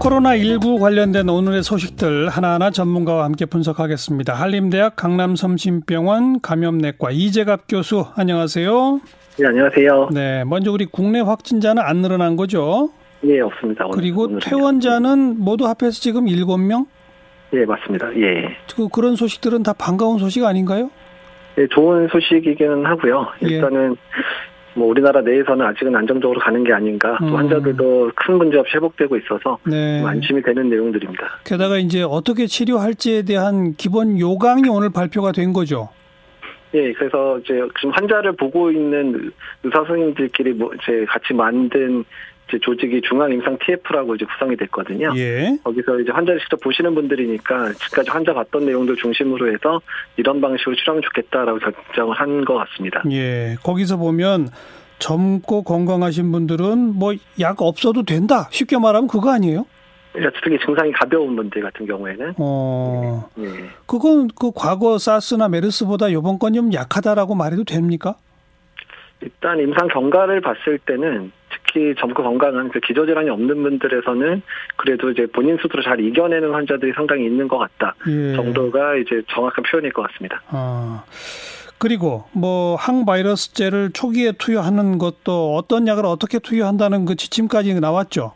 코로나19 관련된 오늘의 소식들 하나하나 전문가와 함께 분석하겠습니다. 한림대학 강남섬심병원 감염내과 이재갑 교수 안녕하세요. 네, 안녕하세요. 네, 먼저 우리 국내 확진자는 안 늘어난 거죠? 예, 없습니다. 오늘, 그리고 오늘은요. 퇴원자는 모두 합해서 지금 7명? 예, 맞습니다. 예. 그 그런 소식들은 다 반가운 소식 아닌가요? 예, 좋은 소식이기는 하고요. 예. 일단은 뭐 우리나라 내에서는 아직은 안정적으로 가는 게 아닌가. 또 음. 환자들도 큰 문제 없이 회복되고 있어서 네. 좀 안심이 되는 내용들입니다. 게다가 이제 어떻게 치료할지에 대한 기본 요강이 오늘 발표가 된 거죠. 예, 그래서 이제 지금 환자를 보고 있는 의사 선생님들끼리 뭐 이제 같이 만든 이제 조직이 중앙 임상 TF라고 이제 구성이 됐거든요. 예. 거기서 이제 환자를 직접 보시는 분들이니까 지금까지 환자 봤던 내용들 중심으로 해서 이런 방식으로 치료하면 좋겠다라고 결정을 한 것 같습니다. 예. 거기서 보면 젊고 건강하신 분들은 뭐 약 없어도 된다. 쉽게 말하면 그거 아니에요? 특히 증상이 가벼운 분들 같은 경우에는 어. 예. 그건 그 과거 사스나 메르스보다 이번 건 좀 약하다라고 말해도 됩니까? 일단 임상 경과를 봤을 때는 특히 젊고 건강한 그 기저질환이 없는 분들에서는 그래도 이제 본인 스스로 잘 이겨내는 환자들이 상당히 있는 것 같다 예. 정도가 이제 정확한 표현일 것 같습니다. 아. 그리고 뭐 항바이러스제를 초기에 투여하는 것도 어떤 약을 어떻게 투여한다는 그 지침까지 나왔죠.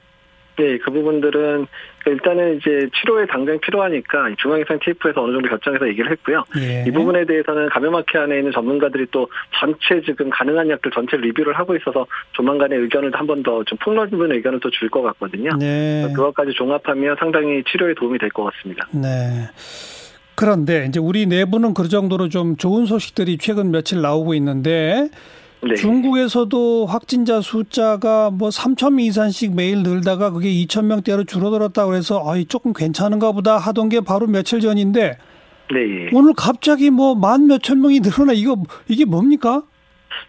네, 그 부분들은 일단은 이제 치료에 당장 필요하니까 중앙임상 TF에서 어느 정도 결정해서 얘기를 했고요. 예. 이 부분에 대해서는 감염학회 안에 있는 전문가들이 또 전체 지금 가능한 약들 전체 리뷰를 하고 있어서 조만간에 의견을 한 번 더 좀 폭넓은 의견을 또 줄 것 같거든요. 네. 그것까지 종합하면 상당히 치료에 도움이 될 것 같습니다. 네. 그런데 이제 우리 내부는 그 정도로 좀 좋은 소식들이 최근 며칠 나오고 있는데 네. 중국에서도 확진자 숫자가 뭐 3천 명 이상씩 매일 늘다가 그게 2천 명대로 줄어들었다고 해서 아이 조금 괜찮은가 보다 하던 게 바로 며칠 전인데 네. 오늘 갑자기 뭐 만 몇천 명이 늘어나 이거 이게 뭡니까?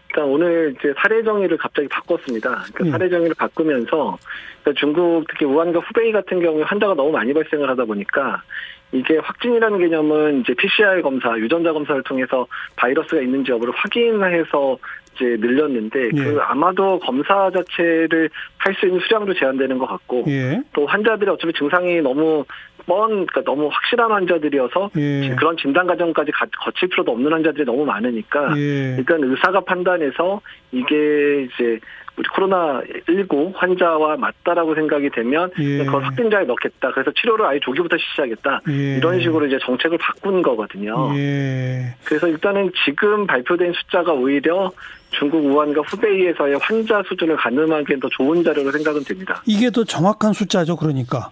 일단 오늘 이제 사례 정의를 갑자기 바꿨습니다. 그 예. 사례 정의를 바꾸면서 그러니까 중국 특히 우한과 후베이 같은 경우에 환자가 너무 많이 발생을 하다 보니까 이게 확진이라는 개념은 이제 PCR 검사, 유전자 검사를 통해서 바이러스가 있는지 여부를 확인해서 이제 늘렸는데 예. 그 아마도 검사 자체를 할 수 있는 수량도 제한되는 것 같고 예. 또 환자들이 어차피 증상이 너무 뻔, 그러니까 너무 확실한 환자들이어서 예. 그런 진단 과정까지 가- 거칠 필요도 없는 환자들이 너무 많으니까 예. 일단 의사가 판단해서 이게 이제 우리 코로나 19 환자와 맞다라고 생각이 되면 예. 그걸 확진자에 넣겠다. 그래서 치료를 아예 조기부터 시작하겠다. 예. 이런 식으로 이제 정책을 바꾼 거거든요. 예. 그래서 일단은 지금 발표된 숫자가 오히려 중국 우한과 후베이에서의 환자 수준을 가늠하기엔 더 좋은 자료로 생각은 됩니다. 이게 더 정확한 숫자죠, 그러니까.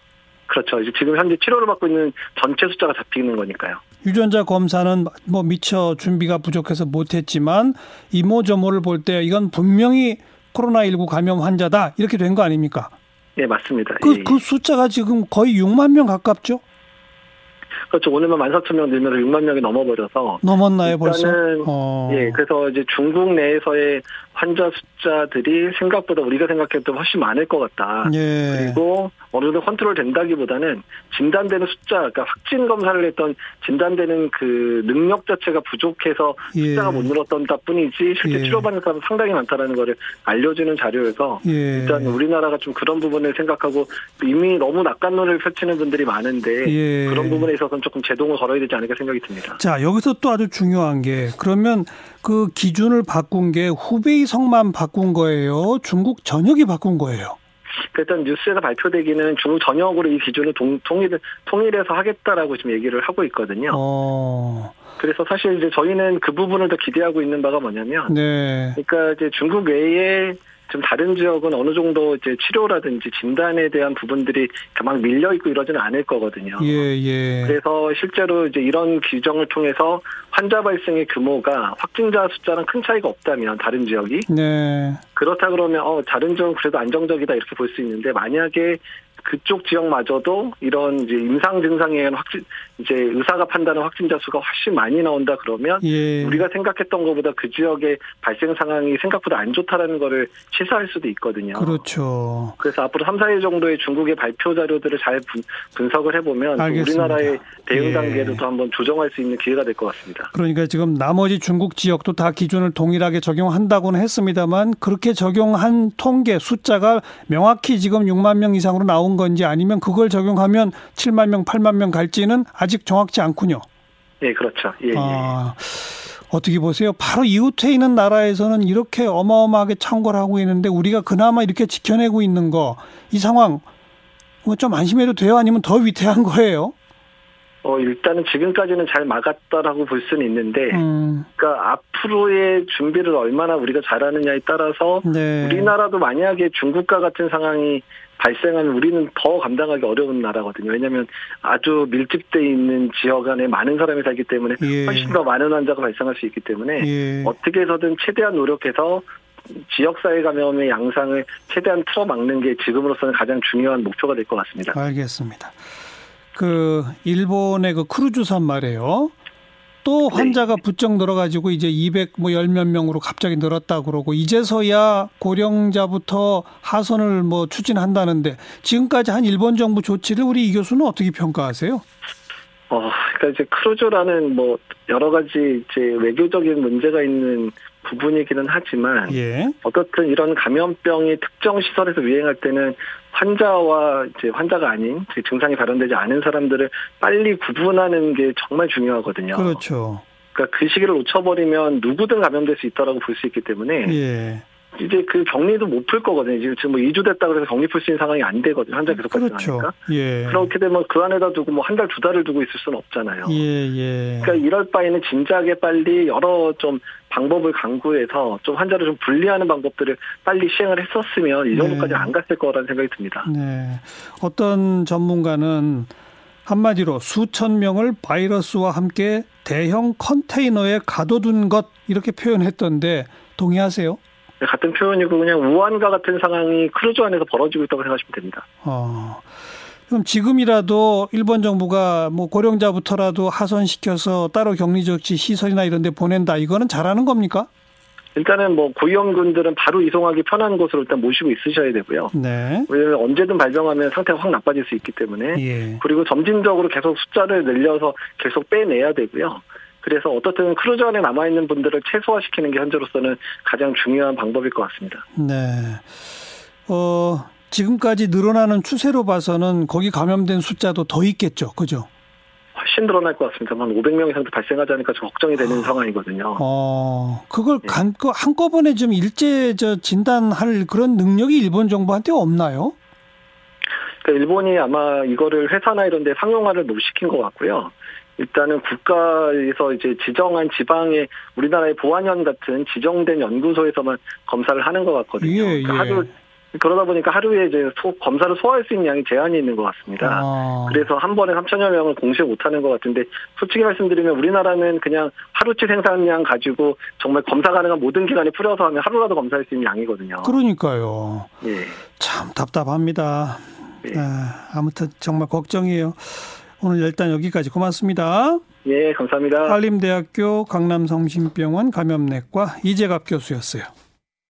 그렇죠. 이제 지금 현재 치료를 받고 있는 전체 숫자가 잡히는 거니까요. 유전자 검사는 뭐 미처 준비가 부족해서 못했지만 이모저모를 볼 때 이건 분명히 코로나19 감염 환자다 이렇게 된 거 아닙니까? 예, 맞습니다. 그, 예. 그 숫자가 지금 거의 6만 명 가깝죠? 그렇죠. 오늘만 14,000명 늘면서 6만 명이 넘어버려서 넘었나요 벌써? 어. 예, 그래서 이제 중국 내에서의 환자 숫자들이 생각보다 우리가 생각했던 훨씬 많을 것 같다. 예. 그리고 어느 정도 컨트롤 된다기보다는 진단되는 숫자, 그러니까 확진 검사를 했던 진단되는 그 능력 자체가 부족해서 예. 숫자가 못 늘었던 뿐이지 실제 예. 치료받는 사람은 상당히 많다라는 거를 알려주는 자료여서 예. 일단 우리나라가 좀 그런 부분을 생각하고 이미 너무 낙관론을 펼치는 분들이 많은데 예. 그런 부분에 있어서는 조금 제동을 걸어야 되지 않을까 생각이 듭니다. 자, 여기서 또 아주 중요한 게 그러면 그 기준을 바꾼 게 후베이 성만 바꾼 거예요? 중국 전역이 바꾼 거예요? 일단 뉴스에서 발표되기는 중국 전역으로 이 기준을 동, 통일, 통일해서 하겠다라고 지금 얘기를 하고 있거든요. 어. 그래서 사실 이제 저희는 그 부분을 더 기대하고 있는 바가 뭐냐면, 네. 그러니까 이제 중국 외에 좀 다른 지역은 어느 정도 이제 치료라든지 진단에 대한 부분들이 막 밀려 있고 이러지는 않을 거거든요. 예, 예. 그래서 실제로 이제 이런 규정을 통해서 환자 발생의 규모가 확진자 숫자랑 큰 차이가 없다면 다른 지역이 네. 그렇다 그러면 어 다른 지역은 그래도 안정적이다 이렇게 볼 수 있는데 만약에 그쪽 지역마저도 이런 이제 임상 증상에 의한 확진 이제 의사가 판단한 확진자 수가 훨씬 많이 나온다 그러면 예. 우리가 생각했던 것보다 그 지역의 발생 상황이 생각보다 안 좋다라는 거를 시사할 수도 있거든요. 그렇죠. 그래서 앞으로 3, 4일 정도의 중국의 발표 자료들을 잘 분, 석을 해보면. 우리나라의 대응 예. 단계를 또 한번 조정할 수 있는 기회가 될 것 같습니다. 그러니까 지금 나머지 중국 지역도 다 기준을 동일하게 적용한다고는 했습니다만 그렇게 적용한 통계 숫자가 명확히 지금 6만 명 이상으로 나온 건지 아니면 그걸 적용하면 7만 명, 8만 명 갈지는 아직 정확치 않군요. 예, 그렇죠. 예, 예. 아, 어떻게 보세요? 바로 이웃에 있는 나라에서는 이렇게 어마어마하게 창궐 하고 있는데 우리가 그나마 이렇게 지켜내고 있는 거 이 상황 뭐좀 안심해도 돼요? 아니면 더 위태한 거예요? 어, 일단은 지금까지는 잘 막았다라고 볼 수는 있는데, 음, 그러니까 앞으로의 준비를 얼마나 우리가 잘하느냐에 따라서 네. 우리나라도 만약에 중국과 같은 상황이 발생하면 우리는 더 감당하기 어려운 나라거든요. 왜냐하면 아주 밀집돼 있는 지역 안에 많은 사람이 살기 때문에 예. 훨씬 더 많은 환자가 발생할 수 있기 때문에 예. 어떻게 해서든 최대한 노력해서 지역사회 감염의 양상을 최대한 틀어막는 게 지금으로서는 가장 중요한 목표가 될 것 같습니다. 알겠습니다. 그 일본의 그 크루즈선 말이에요. 또 네. 환자가 부쩍 늘어가지고 이제 200뭐 열 몇 명으로 갑자기 늘었다 그러고 이제서야 고령자부터 하선을 뭐 추진한다는데 지금까지 한 일본 정부 조치를 우리 이 교수는 어떻게 평가하세요? 어, 그러니까 이제 크루즈라는 뭐 여러 가지 이제 외교적인 문제가 있는 부분이기는 하지만 예. 어떻든 이런 감염병이 특정 시설에서 유행할 때는 환자와 이제 환자가 아닌 증상이 발현되지 않은 사람들을 빨리 구분하는 게 정말 중요하거든요. 그렇죠. 그러니까 그 시기를 놓쳐버리면 누구든 감염될 수 있다라고 볼 수 있기 때문에 예. 이제 그 격리도 못 풀 거거든요. 지금 지금 뭐 2주 됐다 그래서 격리 풀 수 있는 상황이 안 되거든요. 환자 계속 그렇죠. 발생하니까. 예. 그렇게 되면 그 안에다 두고 뭐 한 달 두 달을 두고 있을 수는 없잖아요. 예, 예. 그러니까 이럴 바에는 진작에 빨리 여러 좀 방법을 강구해서 좀 환자를 좀 분리하는 방법들을 빨리 시행을 했었으면 이 정도까지 네. 안 갔을 거라는 생각이 듭니다. 네. 어떤 전문가는 한마디로 수천 명을 바이러스와 함께 대형 컨테이너에 가둬둔 것 이렇게 표현했던데 동의하세요? 같은 표현이고 그냥 우한과 같은 상황이 크루즈 안에서 벌어지고 있다고 생각하시면 됩니다. 어. 그럼 지금이라도 일본 정부가 뭐 고령자부터라도 하선시켜서 따로 격리조치 시설이나 이런 데 보낸다. 이거는 잘하는 겁니까? 일단은 뭐 고위험군들은 바로 이송하기 편한 곳으로 일단 모시고 있으셔야 되고요. 네. 왜냐하면 언제든 발병하면 상태가 확 나빠질 수 있기 때문에 예. 그리고 점진적으로 계속 숫자를 늘려서 계속 빼내야 되고요. 그래서 어떻든 크루즈 안에 남아있는 분들을 최소화시키는 게 현재로서는 가장 중요한 방법일 것 같습니다. 네. 어, 지금까지 늘어나는 추세로 봐서는 거기 감염된 숫자도 더 있겠죠. 그죠? 훨씬 늘어날 것 같습니다. 한 500명 이상도 발생하지 않을까 좀 걱정이 되는 상황이거든요. 어, 그걸 네. 간, 그 한꺼번에 좀 일제 저 진단할 그런 능력이 일본 정부한테 없나요? 그러니까 일본이 아마 이거를 회사나 이런 데 상용화를 못 시킨 것 같고요. 일단은 국가에서 이제 지정한 지방의 우리나라의 보안연 같은 지정된 연구소에서만 검사를 하는 것 같거든요. 예, 그러니까 예. 하루 그러다 보니까 하루에 이제 소- 검사를 소화할 수 있는 양이 제한이 있는 것 같습니다. 아, 그래서 한 번에 3천여 명을 동시에 못하는 것 같은데 솔직히 말씀드리면 우리나라는 그냥 하루치 생산량 가지고 정말 검사 가능한 모든 기관에 풀어서 하면 하루라도 검사할 수 있는 양이거든요. 그러니까요. 예. 참 답답합니다. 네. 아, 아무튼 정말 걱정이에요. 오늘 일단 여기까지 고맙습니다. 예, 감사합니다. 한림대학교 강남성심병원 감염내과 이재갑 교수였어요.